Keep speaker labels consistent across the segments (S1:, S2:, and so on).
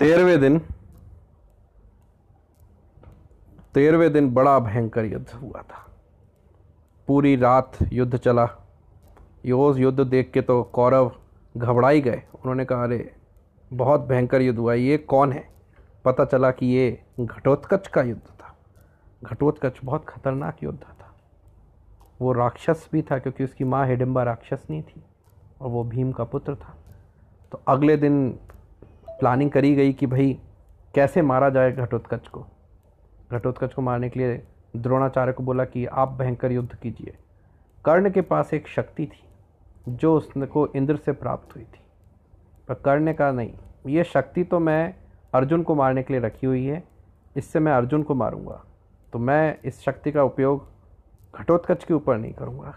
S1: तेरहवें दिन तेरहवें दिन बड़ा भयंकर युद्ध हुआ था। पूरी रात युद्ध चला। योज युद्ध देख के तो कौरव घबरा ही गए। उन्होंने कहा, अरे, बहुत भयंकर युद्ध हुआ। ये कौन है? पता चला कि ये घटोत्कच का युद्ध था। घटोत्कच बहुत खतरनाक युद्ध था। वो राक्षस भी था, क्योंकि उसकी माँ हिडिम्बा राक्षस नहीं थी और वो भीम का पुत्र था। तो अगले दिन प्लानिंग करी गई कि भाई, कैसे मारा जाए घटोत्कच को? घटोत्कच को मारने के लिए द्रोणाचार्य को बोला कि आप भयंकर युद्ध कीजिए। कर्ण के पास एक शक्ति थी, जो उसको इंद्र से प्राप्त हुई थी। पर कर्ण का नहीं, ये शक्ति तो मैं अर्जुन को मारने के लिए रखी हुई है, इससे मैं अर्जुन को मारूँगा। तो मैं इस शक्ति का उपयोग घटोत्कच के ऊपर नहीं करूँगा।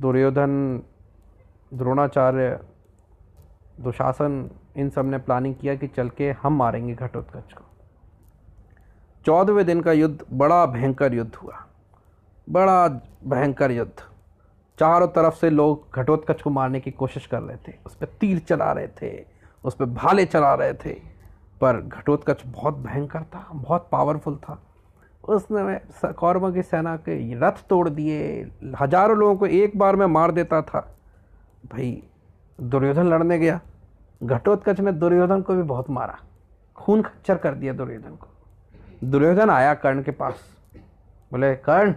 S1: दुर्योधन, द्रोणाचार्य, दुशासन इन सबने प्लानिंग किया कि चल के हम मारेंगे घटोत्कच को। चौदहवें दिन का युद्ध बड़ा भयंकर युद्ध हुआ। बड़ा भयंकर युद्ध। चारों तरफ़ से लोग घटोत्कच को मारने की कोशिश कर रहे थे। उस पर तीर चला रहे थे, उस पर भाले चला रहे थे। पर घटोत्कच बहुत भयंकर था, बहुत पावरफुल था। उसने कौरवों की सेना के रथ तोड़ दिए। हज़ारों लोगों को एक बार में मार देता था। भाई, दुर्योधन लड़ने गया। घटोत्कच ने दुर्योधन को भी बहुत मारा। खून खच्चर कर दिया दुर्योधन को। दुर्योधन आया कर्ण के पास। बोले, कर्ण,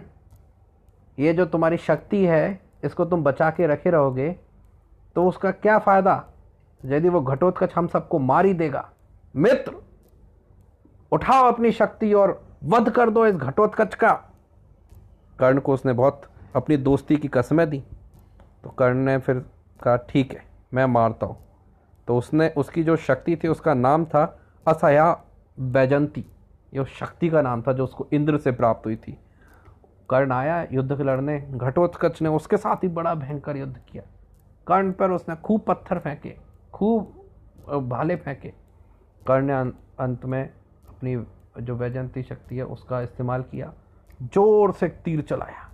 S1: ये जो तुम्हारी शक्ति है, इसको तुम बचा के रखे रहोगे तो उसका क्या फ़ायदा? यदि वो घटोत्कच हम सबको मार ही देगा। मित्र, उठाओ अपनी शक्ति और वध कर दो इस घटोत्कच का। कर्ण को उसने बहुत अपनी दोस्ती की कसमें दी। तो कर्ण ने फिर कहा, ठीक है, मैं मारता हूँ। तो उसने, उसकी जो शक्ति थी, उसका नाम था असया बैजंती ये शक्ति का नाम था जो उसको इंद्र से प्राप्त हुई थी। कर्ण आया, युद्ध के लड़ने, घटोत्कच ने उसके साथ ही बड़ा भयंकर युद्ध किया। कर्ण पर उसने खूब पत्थर फेंके, खूब भाले फेंके। कर्ण ने अंत में अपनी जो वैजंती शक्ति है, उसका इस्तेमाल किया। ज़ोर से तीर चलाया।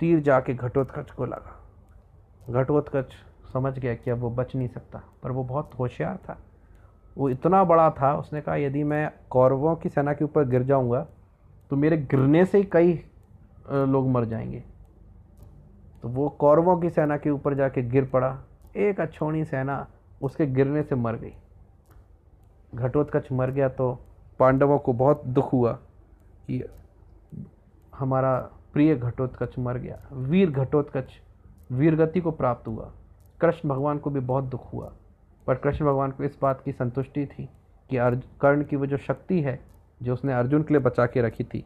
S1: तीर जाके घटोत्कच को लगा। घटोत्कच समझ गया कि अब वो बच नहीं सकता। पर वो बहुत होशियार था। वो इतना बड़ा था, उसने कहा, यदि मैं कौरवों की सेना के ऊपर गिर जाऊँगा तो मेरे गिरने से ही कई लोग मर जाएँगे। तो वो कौरवों की सेना के ऊपर जाके गिर पड़ा। एक अच्छोनी सेना उसके गिरने से मर गई। घटोत्कच मर गया तो पांडवों को बहुत दुख हुआ कि हमारा प्रिय घटोत्कच मर गया। वीर घटोत्कच, वीरगति को प्राप्त हुआ। कृष्ण भगवान को भी बहुत दुख हुआ, पर कृष्ण भगवान को इस बात की संतुष्टि थी कि कर्ण की वो जो शक्ति है, जो उसने अर्जुन के लिए बचा के रखी थी,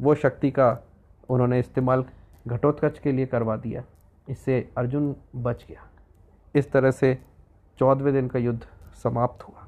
S1: वो शक्ति का उन्होंने इस्तेमाल घटोत्कच के लिए करवा दिया। इससे अर्जुन बच गया। इस तरह से चौदहवें दिन का युद्ध समाप्त हुआ।